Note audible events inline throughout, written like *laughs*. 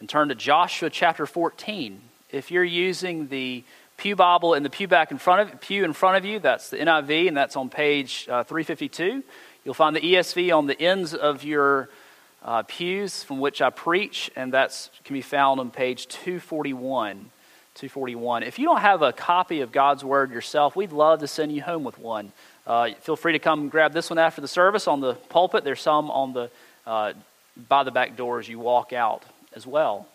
and turn to Joshua chapter 14. If you're using the Pew Bible in the pew back in front of pew in front of you, that's the NIV, and that's on page uh, 352. You'll find the ESV on the ends of your uh, pews from which I preach, and that can be found on page 241. 241. If you don't have a copy of God's Word yourself, we'd love to send you home with one. Uh, feel free to come grab this one after the service on the pulpit. There's some on the uh, by the back door as you walk out as well.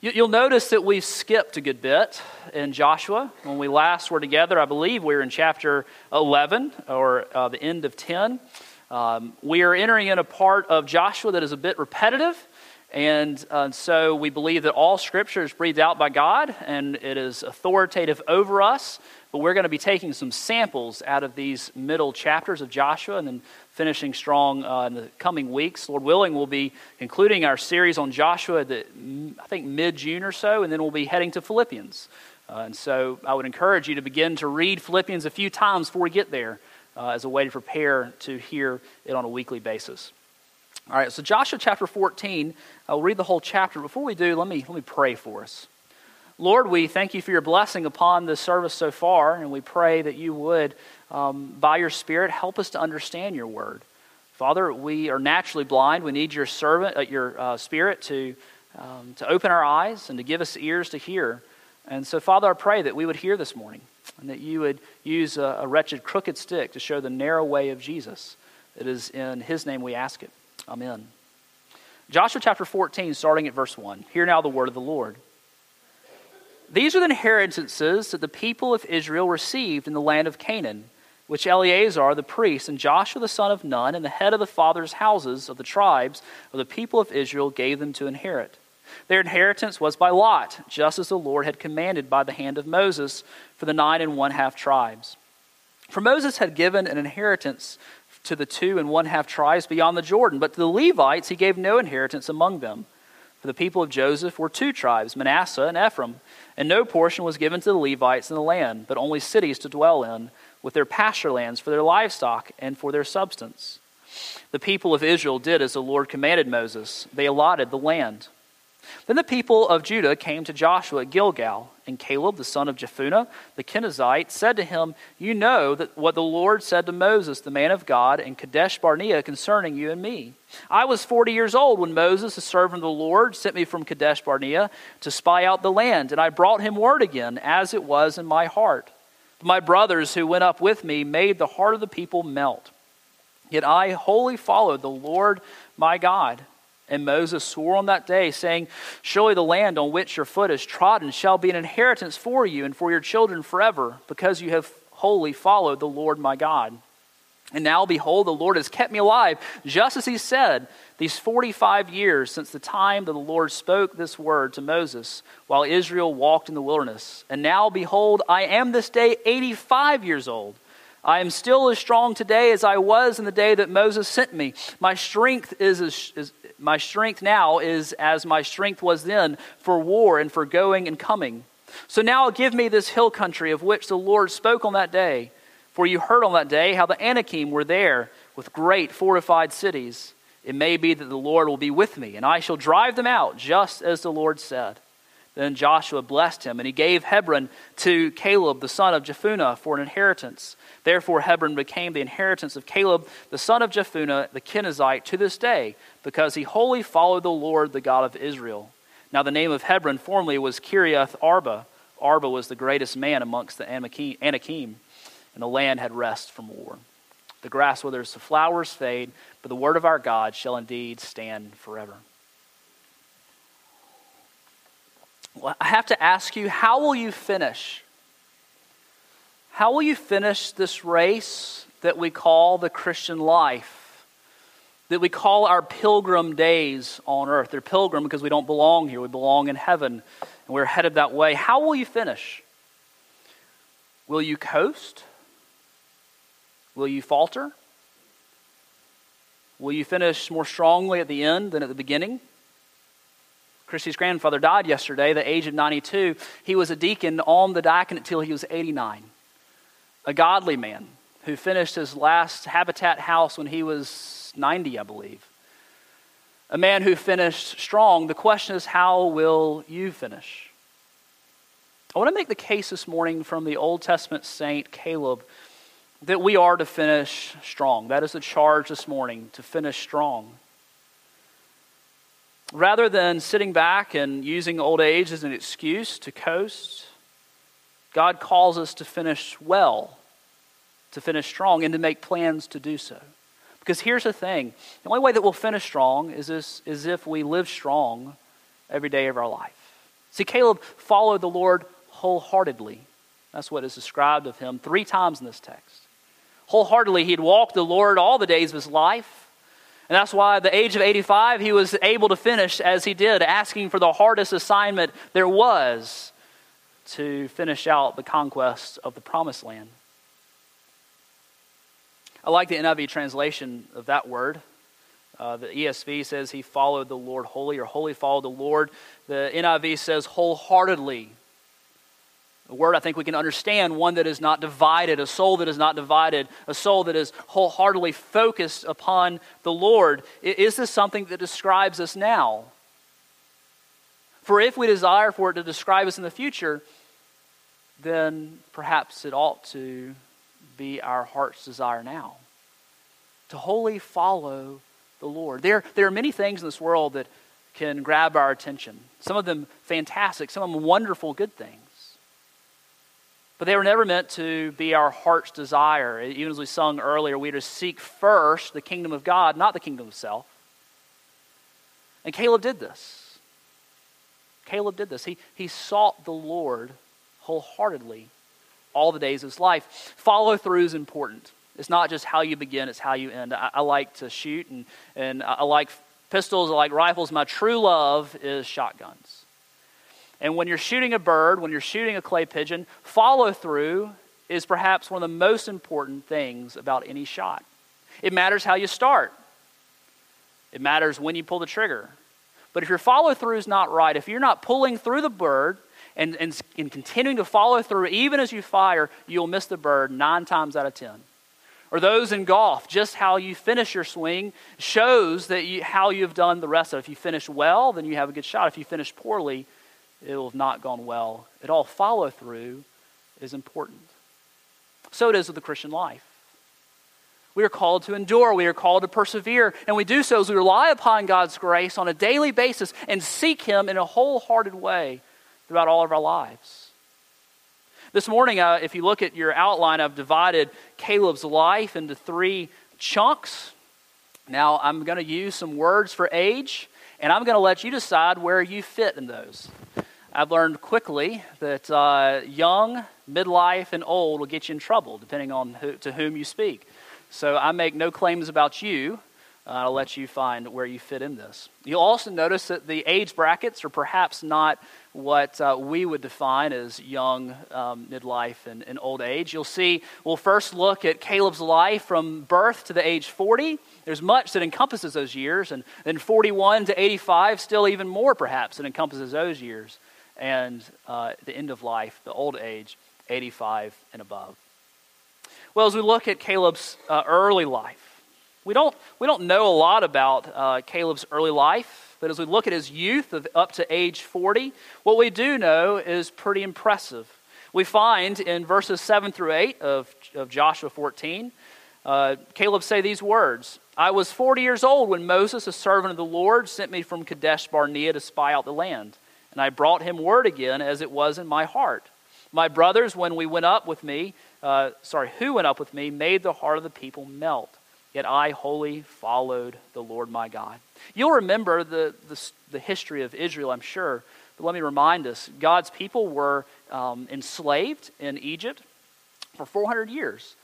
You'll notice that we've skipped a good bit in Joshua. When we last were together, I believe we were in chapter 11 or uh, the end of 10. Um, we are entering in a part of Joshua that is a bit repetitive. And uh, so we believe that all scripture is breathed out by God and it is authoritative over us. But we're going to be taking some samples out of these middle chapters of Joshua and then finishing strong uh, in the coming weeks. Lord willing, we'll be concluding our series on Joshua, the, I think mid June or so, and then we'll be heading to Philippians. Uh, and so I would encourage you to begin to read Philippians a few times before we get there uh, as a way to prepare to hear it on a weekly basis. All right, so Joshua chapter 14, I'll read the whole chapter. Before we do, let me, let me pray for us. Lord, we thank you for your blessing upon this service so far, and we pray that you would, um, by your Spirit, help us to understand your word. Father, we are naturally blind. We need your servant, uh, your uh, Spirit, to um, to open our eyes and to give us ears to hear. And so, Father, I pray that we would hear this morning, and that you would use a, a wretched, crooked stick to show the narrow way of Jesus. It is in His name we ask it. Amen. Joshua chapter 14, starting at verse 1. Hear now the word of the Lord. These are the inheritances that the people of Israel received in the land of Canaan, which Eleazar the priest and Joshua the son of Nun and the head of the fathers' houses of the tribes of the people of Israel gave them to inherit. Their inheritance was by lot, just as the Lord had commanded by the hand of Moses for the nine and one half tribes. For Moses had given an inheritance to the two and one half tribes beyond the Jordan, but to the Levites he gave no inheritance among them. For the people of Joseph were two tribes, Manasseh and Ephraim. And no portion was given to the Levites in the land, but only cities to dwell in, with their pasture lands for their livestock and for their substance. The people of Israel did as the Lord commanded Moses. They allotted the land. Then the people of Judah came to Joshua at Gilgal, and Caleb, the son of Jephunneh, the Kenizzite, said to him, You know that what the Lord said to Moses, the man of God, in Kadesh Barnea concerning you and me. I was forty years old when Moses, the servant of the Lord, sent me from Kadesh Barnea to spy out the land, and I brought him word again, as it was in my heart. My brothers who went up with me made the heart of the people melt. Yet I wholly followed the Lord my God. And Moses swore on that day, saying, Surely the land on which your foot is trodden shall be an inheritance for you and for your children forever, because you have wholly followed the Lord my God. And now, behold, the Lord has kept me alive, just as he said, these 45 years since the time that the Lord spoke this word to Moses while Israel walked in the wilderness. And now, behold, I am this day 85 years old. I am still as strong today as I was in the day that Moses sent me. My strength is, as, is, my strength now is as my strength was then for war and for going and coming. So now give me this hill country of which the Lord spoke on that day. For you heard on that day how the Anakim were there with great fortified cities. It may be that the Lord will be with me, and I shall drive them out, just as the Lord said. Then Joshua blessed him, and he gave Hebron to Caleb, the son of Jephunneh, for an inheritance. Therefore, Hebron became the inheritance of Caleb, the son of Jephunneh, the Kenizzite, to this day, because he wholly followed the Lord, the God of Israel. Now, the name of Hebron formerly was Kiriath Arba. Arba was the greatest man amongst the Anakim, and the land had rest from war. The grass withers, the flowers fade, but the word of our God shall indeed stand forever. Well, I have to ask you, how will you finish? How will you finish this race that we call the Christian life? That we call our pilgrim days on earth. They're pilgrim because we don't belong here. We belong in heaven, and we're headed that way. How will you finish? Will you coast? Will you falter? Will you finish more strongly at the end than at the beginning? Christy's grandfather died yesterday, the age of 92. He was a deacon on the diaconate until he was 89. A godly man who finished his last habitat house when he was 90, I believe. a man who finished strong. The question is, how will you finish? I want to make the case this morning from the Old Testament saint Caleb that we are to finish strong. That is the charge this morning, to finish strong. Rather than sitting back and using old age as an excuse to coast, God calls us to finish well, to finish strong, and to make plans to do so. Because here's the thing the only way that we'll finish strong is, this, is if we live strong every day of our life. See, Caleb followed the Lord wholeheartedly. That's what is described of him three times in this text. Wholeheartedly, he'd walked the Lord all the days of his life. And that's why at the age of 85, he was able to finish as he did, asking for the hardest assignment there was to finish out the conquest of the promised land. I like the NIV translation of that word. Uh, the ESV says he followed the Lord wholly, or wholly followed the Lord. The NIV says wholeheartedly. A word I think we can understand, one that is not divided, a soul that is not divided, a soul that is wholeheartedly focused upon the Lord. Is this something that describes us now? For if we desire for it to describe us in the future, then perhaps it ought to be our heart's desire now to wholly follow the Lord. There, there are many things in this world that can grab our attention. Some of them fantastic, some of them wonderful, good things. But they were never meant to be our heart's desire. Even as we sung earlier, we are to seek first the kingdom of God, not the kingdom of self. And Caleb did this. Caleb did this. He, he sought the Lord wholeheartedly all the days of his life. Follow through is important. It's not just how you begin, it's how you end. I, I like to shoot and, and I like pistols, I like rifles. My true love is shotguns. And when you're shooting a bird, when you're shooting a clay pigeon, follow through is perhaps one of the most important things about any shot. It matters how you start, it matters when you pull the trigger. But if your follow through is not right, if you're not pulling through the bird, and, and, and continuing to follow through, even as you fire, you'll miss the bird nine times out of ten. Or those in golf, just how you finish your swing shows that you, how you've done the rest of it. If you finish well, then you have a good shot. If you finish poorly, it will have not gone well at all. Follow through is important. So it is with the Christian life. We are called to endure. We are called to persevere. And we do so as we rely upon God's grace on a daily basis and seek Him in a wholehearted way throughout all of our lives. This morning, uh, if you look at your outline, I've divided Caleb's life into three chunks. Now, I'm going to use some words for age, and I'm going to let you decide where you fit in those. I've learned quickly that uh, young, midlife, and old will get you in trouble, depending on who, to whom you speak. So I make no claims about you. Uh, I'll let you find where you fit in this. You'll also notice that the age brackets are perhaps not what uh, we would define as young, um, midlife, and, and old age. You'll see, we'll first look at Caleb's life from birth to the age 40. There's much that encompasses those years, and then 41 to 85, still even more perhaps that encompasses those years. And uh, the end of life, the old age, 85 and above. Well, as we look at Caleb's uh, early life, we don't, we don't know a lot about uh, Caleb's early life, but as we look at his youth of up to age 40, what we do know is pretty impressive. We find in verses 7 through 8 of, of Joshua 14, uh, Caleb say these words I was 40 years old when Moses, a servant of the Lord, sent me from Kadesh Barnea to spy out the land. And I brought him word again as it was in my heart. My brothers, when we went up with me, uh, sorry, who went up with me, made the heart of the people melt. Yet I wholly followed the Lord my God. You'll remember the, the, the history of Israel, I'm sure. But let me remind us God's people were um, enslaved in Egypt for 400 years.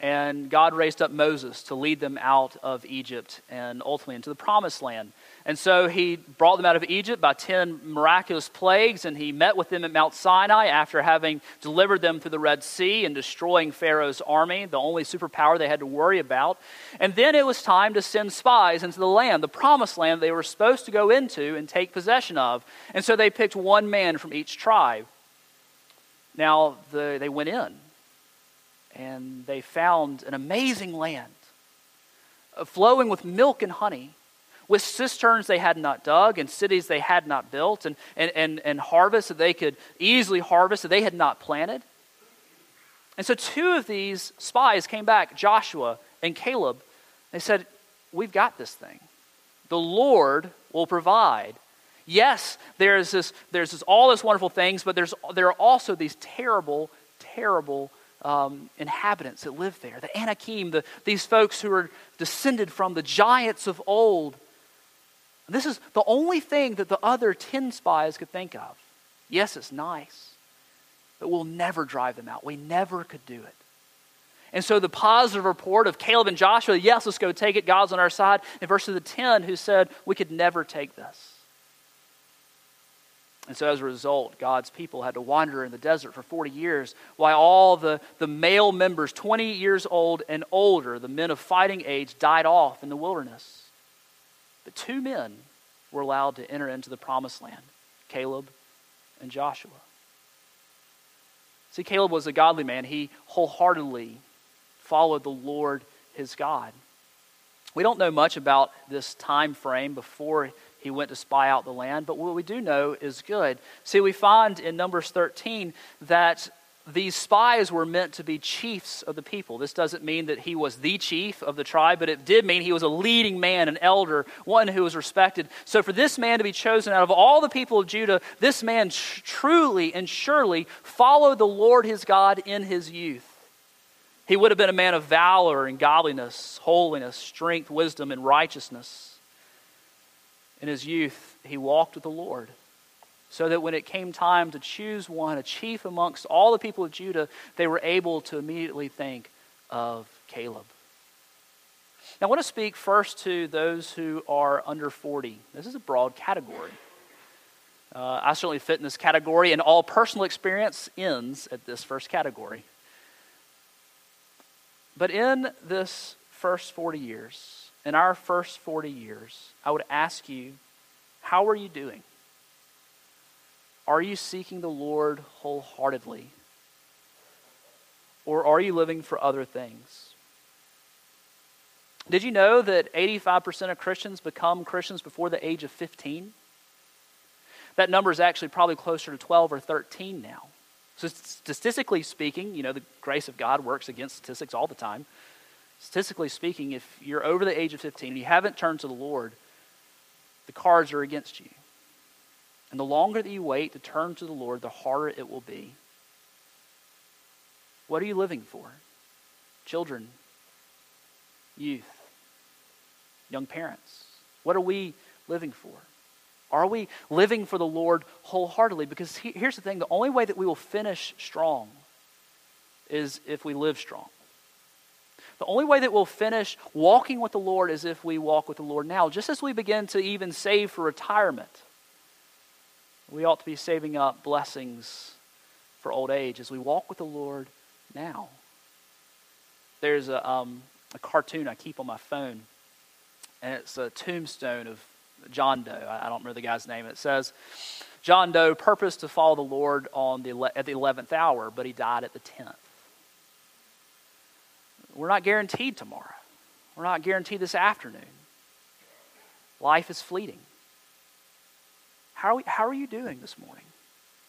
And God raised up Moses to lead them out of Egypt and ultimately into the promised land. And so he brought them out of Egypt by 10 miraculous plagues, and he met with them at Mount Sinai after having delivered them through the Red Sea and destroying Pharaoh's army, the only superpower they had to worry about. And then it was time to send spies into the land, the promised land they were supposed to go into and take possession of. And so they picked one man from each tribe. Now the, they went in, and they found an amazing land, uh, flowing with milk and honey with cisterns they had not dug, and cities they had not built, and, and, and, and harvests that they could easily harvest that they had not planted. And so two of these spies came back, Joshua and Caleb. They said, We've got this thing. The Lord will provide. Yes, there's this, there's this, all these wonderful things, but there's, there are also these terrible, terrible um, inhabitants that live there. The Anakim, the, these folks who are descended from the giants of old. This is the only thing that the other 10 spies could think of. Yes, it's nice, but we'll never drive them out. We never could do it. And so the positive report of Caleb and Joshua, yes, let's go take it, God's on our side, and verses the 10 who said, we could never take this. And so as a result, God's people had to wander in the desert for 40 years while all the, the male members, 20 years old and older, the men of fighting age, died off in the wilderness. But two men were allowed to enter into the promised land Caleb and Joshua. See, Caleb was a godly man. He wholeheartedly followed the Lord his God. We don't know much about this time frame before he went to spy out the land. But what we do know is good. See, we find in Numbers 13 that these spies were meant to be chiefs of the people. This doesn't mean that he was the chief of the tribe, but it did mean he was a leading man, an elder, one who was respected. So, for this man to be chosen out of all the people of Judah, this man tr- truly and surely followed the Lord his God in his youth. He would have been a man of valor and godliness, holiness, strength, wisdom, and righteousness in his youth, he walked with the Lord. So that when it came time to choose one, a chief amongst all the people of Judah, they were able to immediately think of Caleb. Now, I want to speak first to those who are under 40. This is a broad category. Uh, I certainly fit in this category, and all personal experience ends at this first category. But in this first 40 years, in our first 40 years, I would ask you, how are you doing? Are you seeking the Lord wholeheartedly? Or are you living for other things? Did you know that 85% of Christians become Christians before the age of 15? That number is actually probably closer to 12 or 13 now. So, statistically speaking, you know, the grace of God works against statistics all the time statistically speaking, if you're over the age of 15 and you haven't turned to the Lord, the cards are against you. And the longer that you wait to turn to the Lord, the harder it will be. What are you living for? Children, youth, young parents. What are we living for? Are we living for the Lord wholeheartedly? Because here's the thing the only way that we will finish strong is if we live strong. The only way that we'll finish walking with the Lord is if we walk with the Lord now. Just as we begin to even save for retirement, we ought to be saving up blessings for old age as we walk with the Lord now. There's a, um, a cartoon I keep on my phone, and it's a tombstone of John Doe. I don't remember the guy's name. It says, John Doe purposed to follow the Lord on the, at the 11th hour, but he died at the 10th. We're not guaranteed tomorrow. We're not guaranteed this afternoon. Life is fleeting. How are, we, how are you doing this morning?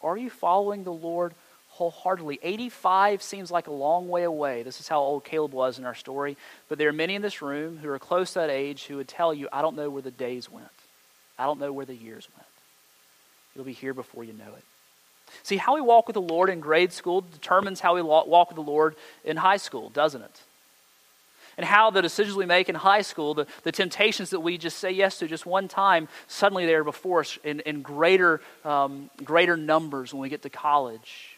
Are you following the Lord wholeheartedly? 85 seems like a long way away. This is how old Caleb was in our story. But there are many in this room who are close to that age who would tell you, I don't know where the days went. I don't know where the years went. You'll be here before you know it. See, how we walk with the Lord in grade school determines how we walk with the Lord in high school, doesn't it? And how the decisions we make in high school, the, the temptations that we just say yes to just one time, suddenly they're before us in, in greater, um, greater numbers when we get to college.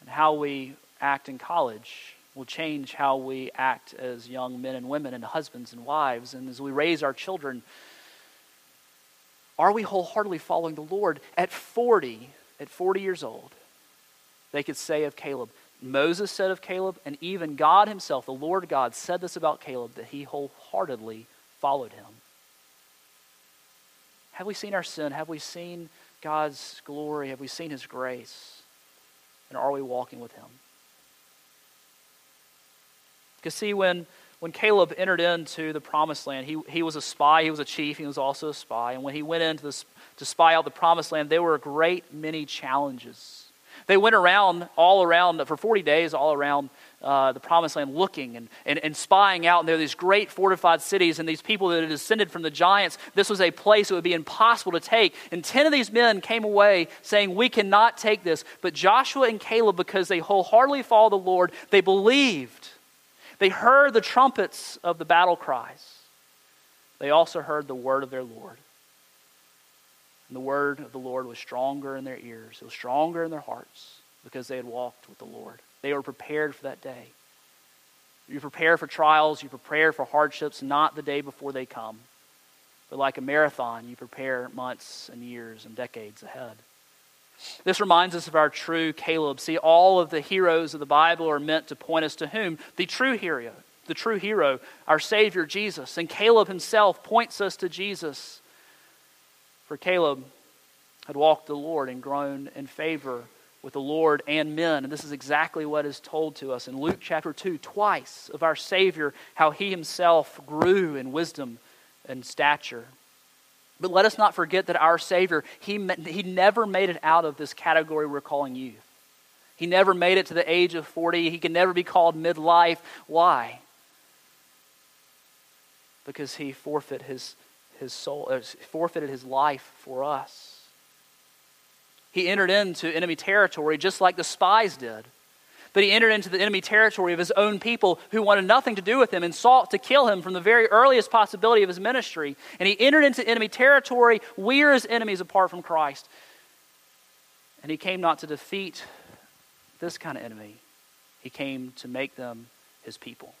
And how we act in college will change how we act as young men and women and husbands and wives. And as we raise our children, are we wholeheartedly following the Lord? At 40, at 40 years old, they could say of Caleb, Moses said of Caleb, and even God himself, the Lord God, said this about Caleb that he wholeheartedly followed him. Have we seen our sin? Have we seen God's glory? Have we seen his grace? And are we walking with him? Because, see, when when Caleb entered into the promised land, he, he was a spy, he was a chief, he was also a spy. And when he went in to, to spy out the promised land, there were a great many challenges. They went around, all around, for 40 days, all around uh, the promised land looking and, and, and spying out. And there are these great fortified cities and these people that had descended from the giants. This was a place that would be impossible to take. And 10 of these men came away saying, We cannot take this. But Joshua and Caleb, because they wholeheartedly followed the Lord, they believed they heard the trumpets of the battle cries. They also heard the word of their Lord. And the word of the Lord was stronger in their ears, it was stronger in their hearts because they had walked with the Lord. They were prepared for that day. You prepare for trials, you prepare for hardships, not the day before they come. But like a marathon, you prepare months and years and decades ahead. This reminds us of our true Caleb. See, all of the heroes of the Bible are meant to point us to whom? The true hero, the true hero, our Savior Jesus. And Caleb himself points us to Jesus. For Caleb had walked the Lord and grown in favor with the Lord and men. And this is exactly what is told to us in Luke chapter 2, twice of our Savior, how he himself grew in wisdom and stature. But let us not forget that our Savior, he, he never made it out of this category we're calling youth. He never made it to the age of 40. He can never be called midlife. Why? Because he forfeit his, his soul, uh, forfeited his life for us. He entered into enemy territory just like the spies did but he entered into the enemy territory of his own people who wanted nothing to do with him and sought to kill him from the very earliest possibility of his ministry. And he entered into enemy territory. We are his enemies apart from Christ. And he came not to defeat this kind of enemy, he came to make them his people.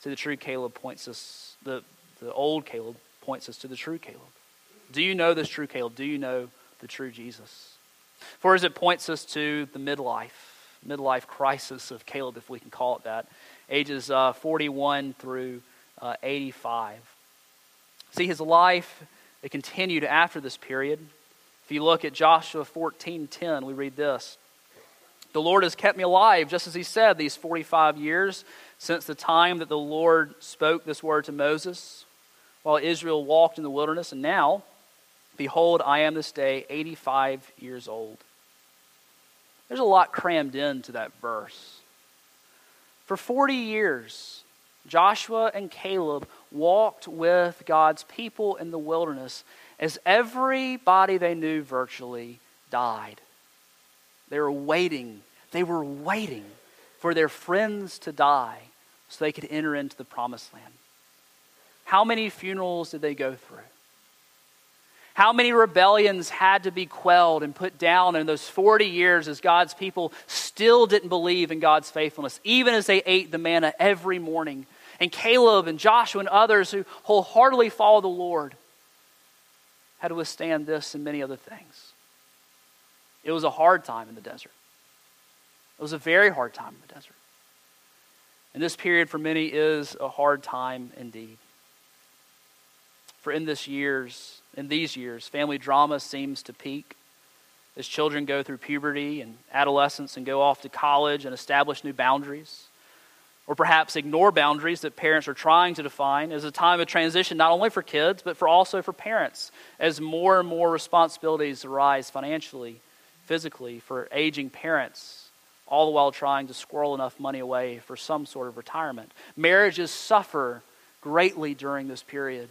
See, the true Caleb points us, the, the old Caleb points us to the true Caleb. Do you know this true Caleb? Do you know the true Jesus? For as it points us to the midlife, midlife crisis of Caleb, if we can call it that, ages uh, 41 through uh, 85. See, his life, it continued after this period. If you look at Joshua 14:10, we read this. The Lord has kept me alive, just as he said, these 45 years since the time that the Lord spoke this word to Moses while Israel walked in the wilderness. And now, behold, I am this day 85 years old. There's a lot crammed into that verse. For 40 years, Joshua and Caleb walked with God's people in the wilderness as everybody they knew virtually died. They were waiting. They were waiting for their friends to die so they could enter into the promised land. How many funerals did they go through? How many rebellions had to be quelled and put down in those 40 years as God's people still didn't believe in God's faithfulness, even as they ate the manna every morning? And Caleb and Joshua and others who wholeheartedly follow the Lord had to withstand this and many other things. It was a hard time in the desert. It was a very hard time in the desert. And this period for many is a hard time indeed. For in this years, in these years, family drama seems to peak as children go through puberty and adolescence and go off to college and establish new boundaries. Or perhaps ignore boundaries that parents are trying to define as a time of transition, not only for kids, but for also for parents, as more and more responsibilities arise financially, physically, for aging parents, all the while trying to squirrel enough money away for some sort of retirement. Marriages suffer greatly during this period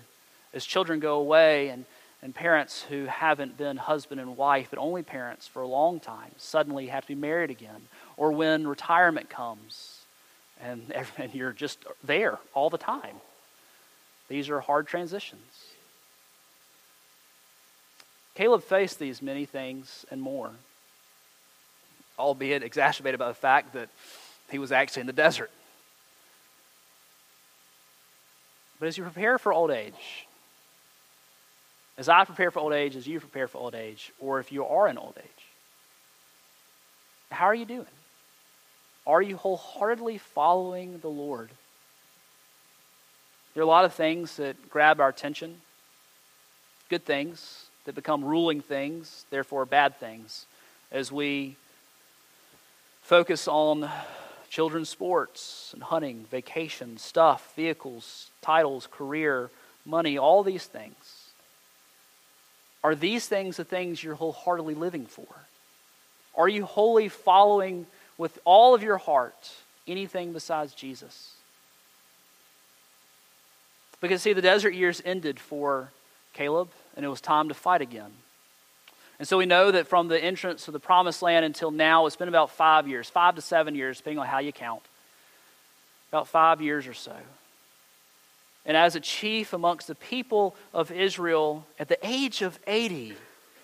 as children go away and, and parents who haven't been husband and wife, but only parents for a long time, suddenly have to be married again. Or when retirement comes and, *laughs* and you're just there all the time. These are hard transitions. Caleb faced these many things and more, albeit exacerbated by the fact that he was actually in the desert. But as you prepare for old age, as I prepare for old age, as you prepare for old age, or if you are in old age, how are you doing? Are you wholeheartedly following the Lord? There are a lot of things that grab our attention, good things that become ruling things, therefore bad things, as we focus on children's sports and hunting, vacation, stuff, vehicles, titles, career, money, all these things. Are these things the things you're wholeheartedly living for? Are you wholly following with all of your heart anything besides Jesus? Because, see, the desert years ended for Caleb, and it was time to fight again. And so we know that from the entrance to the promised land until now, it's been about five years, five to seven years, depending on how you count. About five years or so. And as a chief amongst the people of Israel, at the age of 80,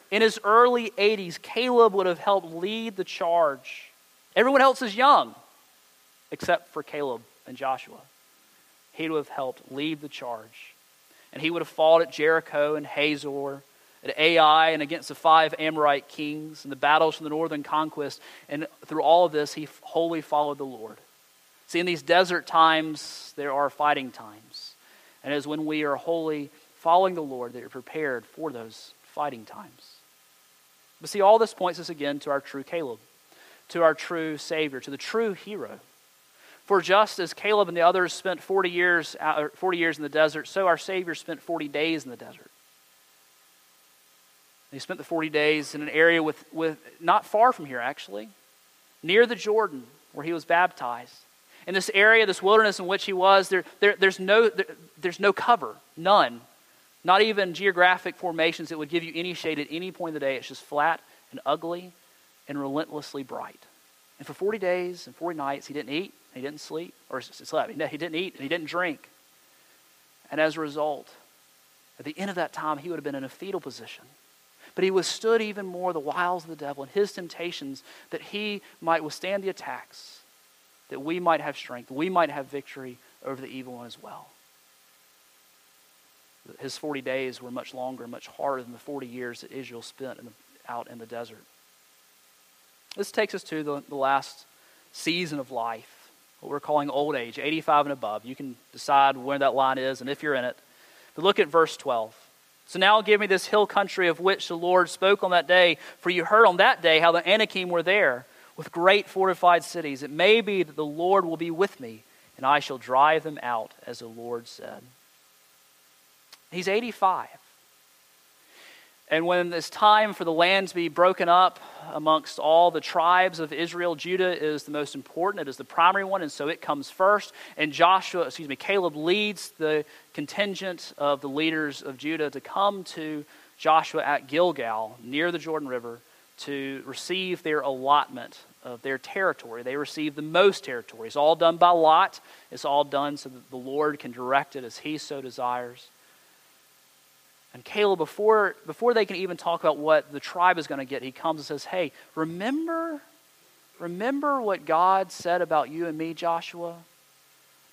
in his early 80s, Caleb would have helped lead the charge. Everyone else is young, except for Caleb and Joshua. He would have helped lead the charge. And he would have fought at Jericho and Hazor at Ai and against the five Amorite kings and the battles from the northern conquest. And through all of this, he wholly followed the Lord. See, in these desert times, there are fighting times. And it is when we are wholly following the Lord that you're prepared for those fighting times. But see, all this points us again to our true Caleb, to our true Savior, to the true hero. For just as Caleb and the others spent 40 years, 40 years in the desert, so our Savior spent 40 days in the desert. He spent the 40 days in an area with, with not far from here, actually, near the Jordan, where he was baptized. In this area, this wilderness in which he was, there, there, there's, no, there, there's no cover, none. Not even geographic formations that would give you any shade at any point of the day. It's just flat and ugly and relentlessly bright. And for 40 days and 40 nights, he didn't eat, he didn't sleep, or slept. He didn't eat and he didn't drink. And as a result, at the end of that time, he would have been in a fetal position. But he withstood even more the wiles of the devil and his temptations that he might withstand the attacks, that we might have strength, we might have victory over the evil one as well. His 40 days were much longer, much harder than the 40 years that Israel spent in the, out in the desert. This takes us to the, the last season of life, what we're calling old age, 85 and above. You can decide where that line is and if you're in it. But look at verse 12. So now give me this hill country of which the Lord spoke on that day, for you heard on that day how the Anakim were there with great fortified cities. It may be that the Lord will be with me, and I shall drive them out, as the Lord said. He's 85. And when it's time for the land to be broken up amongst all the tribes of Israel, Judah is the most important. It is the primary one, and so it comes first. And Joshua, excuse me, Caleb leads the contingent of the leaders of Judah to come to Joshua at Gilgal near the Jordan River to receive their allotment of their territory. They receive the most territory. It's all done by lot, it's all done so that the Lord can direct it as He so desires. And Caleb, before, before they can even talk about what the tribe is going to get, he comes and says, Hey, remember, remember what God said about you and me, Joshua?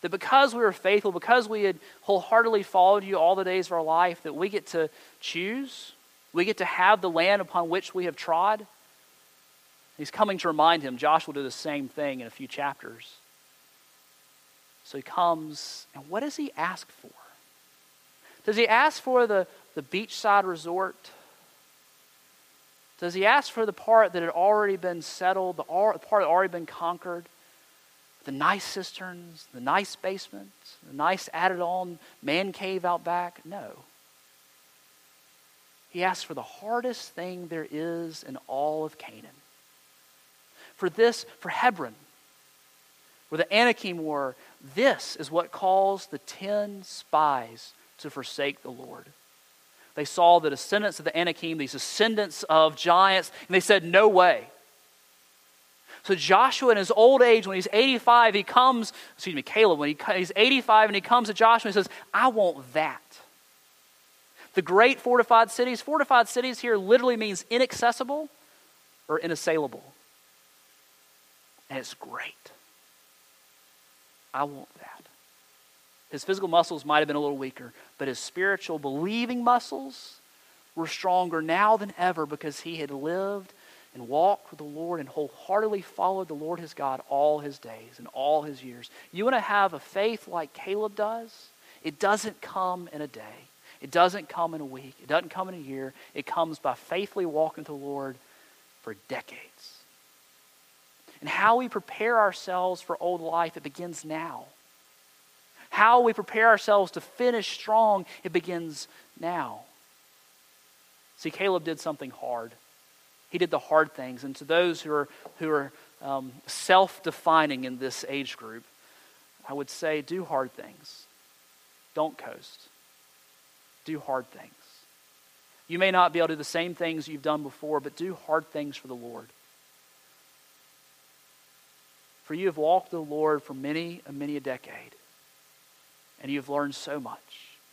That because we were faithful, because we had wholeheartedly followed you all the days of our life, that we get to choose, we get to have the land upon which we have trod. He's coming to remind him. Joshua will do the same thing in a few chapters. So he comes, and what does he ask for? Does he ask for the, the beachside resort? Does he ask for the part that had already been settled, the part that had already been conquered? The nice cisterns, the nice basements, the nice added on man cave out back? No. He asks for the hardest thing there is in all of Canaan. For this, for Hebron, where the Anakim were, this is what caused the ten spies to forsake the Lord. They saw the descendants of the Anakim, these descendants of giants, and they said, No way. So Joshua, in his old age, when he's 85, he comes, excuse me, Caleb, when he, he's 85 and he comes to Joshua and he says, I want that. The great fortified cities, fortified cities here literally means inaccessible or inassailable. And it's great. I want that. His physical muscles might have been a little weaker, but his spiritual believing muscles were stronger now than ever because he had lived and walked with the Lord and wholeheartedly followed the Lord his God all his days and all his years. You want to have a faith like Caleb does? It doesn't come in a day. It doesn't come in a week. It doesn't come in a year. It comes by faithfully walking with the Lord for decades. and how we prepare ourselves for old life, it begins now. How we prepare ourselves to finish strong, it begins now. See, Caleb did something hard. He did the hard things. And to those who are, who are um, self defining in this age group, I would say do hard things. Don't coast. Do hard things. You may not be able to do the same things you've done before, but do hard things for the Lord. For you have walked the Lord for many and many a decade, and you have learned so much.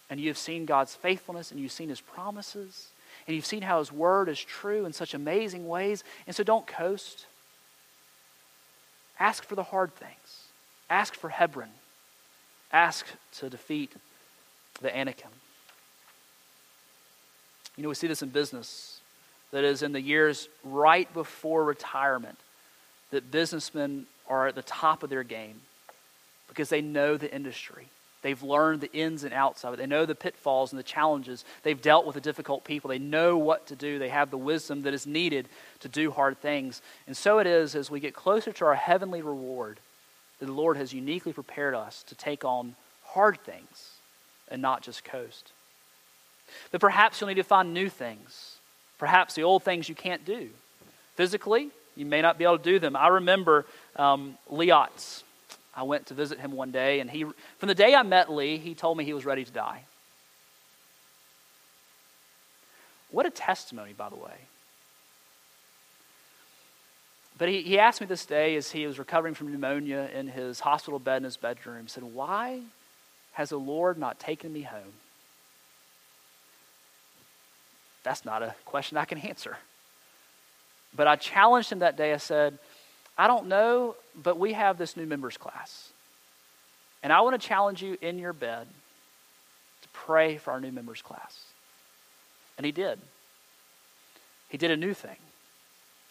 And you have seen God's faithfulness, and you've seen His promises, and you've seen how His word is true in such amazing ways. And so don't coast. Ask for the hard things. Ask for Hebron. Ask to defeat the Anakim. You know, we see this in business. That is, in the years right before retirement, that businessmen are at the top of their game because they know the industry. They've learned the ins and outs of it. They know the pitfalls and the challenges. They've dealt with the difficult people. They know what to do. They have the wisdom that is needed to do hard things. And so it is as we get closer to our heavenly reward that the Lord has uniquely prepared us to take on hard things and not just coast. But perhaps you'll need to find new things. Perhaps the old things you can't do. Physically, you may not be able to do them. I remember um, Leot's. I went to visit him one day, and he, from the day I met Lee, he told me he was ready to die. What a testimony, by the way. But he, he asked me this day as he was recovering from pneumonia in his hospital bed in his bedroom, said, Why has the Lord not taken me home? That's not a question I can answer. But I challenged him that day. I said, I don't know, but we have this new members class. And I want to challenge you in your bed to pray for our new members class. And he did. He did a new thing.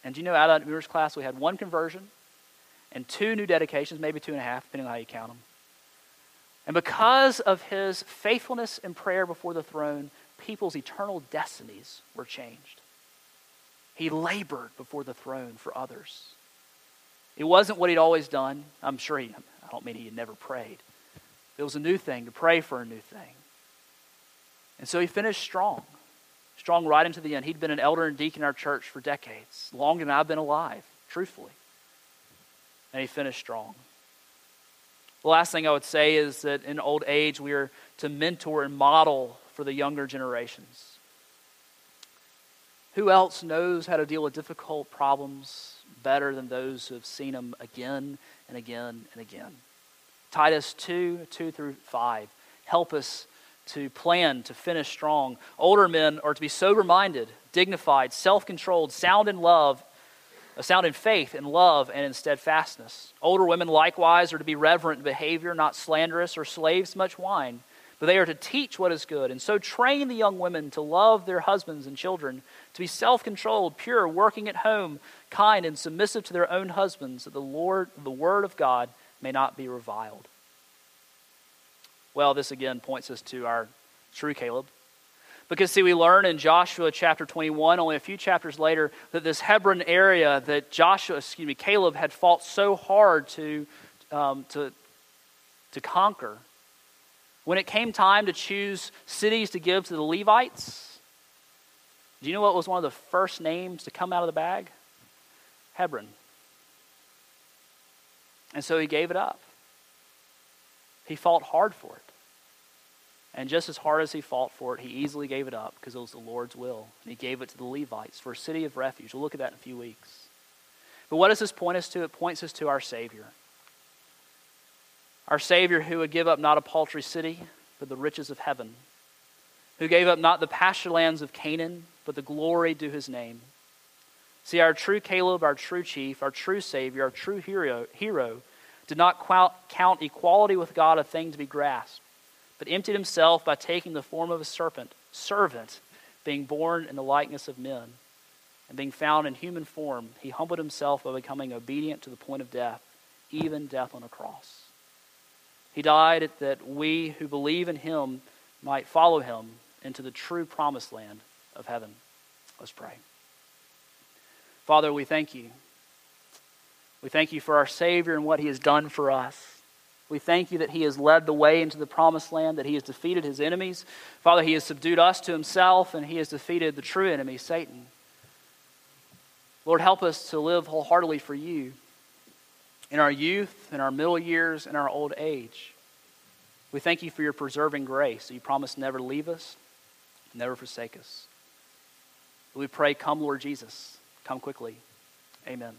And do you know, out of that members class, we had one conversion and two new dedications, maybe two and a half, depending on how you count them. And because of his faithfulness in prayer before the throne, people's eternal destinies were changed. He labored before the throne for others. It wasn't what he'd always done. I'm sure he, I don't mean he had never prayed. It was a new thing to pray for a new thing. And so he finished strong, strong right into the end. He'd been an elder and deacon in our church for decades, longer than I've been alive, truthfully. And he finished strong. The last thing I would say is that in old age, we are to mentor and model for the younger generations. Who else knows how to deal with difficult problems better than those who have seen them again and again and again? Titus 2 2 through 5 help us to plan to finish strong. Older men are to be sober minded, dignified, self controlled, sound in love, uh, sound in faith, in love, and in steadfastness. Older women likewise are to be reverent in behavior, not slanderous or slaves much wine but they are to teach what is good, and so train the young women to love their husbands and children, to be self controlled, pure, working at home, kind, and submissive to their own husbands, that the Lord, the word of God, may not be reviled. Well, this again points us to our true Caleb. Because, see, we learn in Joshua chapter 21, only a few chapters later, that this Hebron area that Joshua, excuse me, Caleb had fought so hard to, um, to, to conquer when it came time to choose cities to give to the Levites, do you know what was one of the first names to come out of the bag? Hebron. And so he gave it up. He fought hard for it. And just as hard as he fought for it, he easily gave it up because it was the Lord's will. And he gave it to the Levites for a city of refuge. We'll look at that in a few weeks. But what does this point us to? It points us to our Savior. Our Savior, who would give up not a paltry city, but the riches of heaven, who gave up not the pasture lands of Canaan, but the glory due his name. See, our true Caleb, our true chief, our true Savior, our true hero, hero did not count equality with God a thing to be grasped, but emptied himself by taking the form of a serpent, servant, being born in the likeness of men. And being found in human form, he humbled himself by becoming obedient to the point of death, even death on a cross. He died that we who believe in him might follow him into the true promised land of heaven. Let's pray. Father, we thank you We thank you for our Savior and what he has done for us. We thank you that he has led the way into the promised land, that he has defeated his enemies. Father, he has subdued us to himself, and he has defeated the true enemy, Satan. Lord, help us to live wholeheartedly for you in our youth, in our middle years, in our old age. We thank you for your preserving grace. You promise never leave us, never forsake us. We pray, come, Lord Jesus. Come quickly. Amen.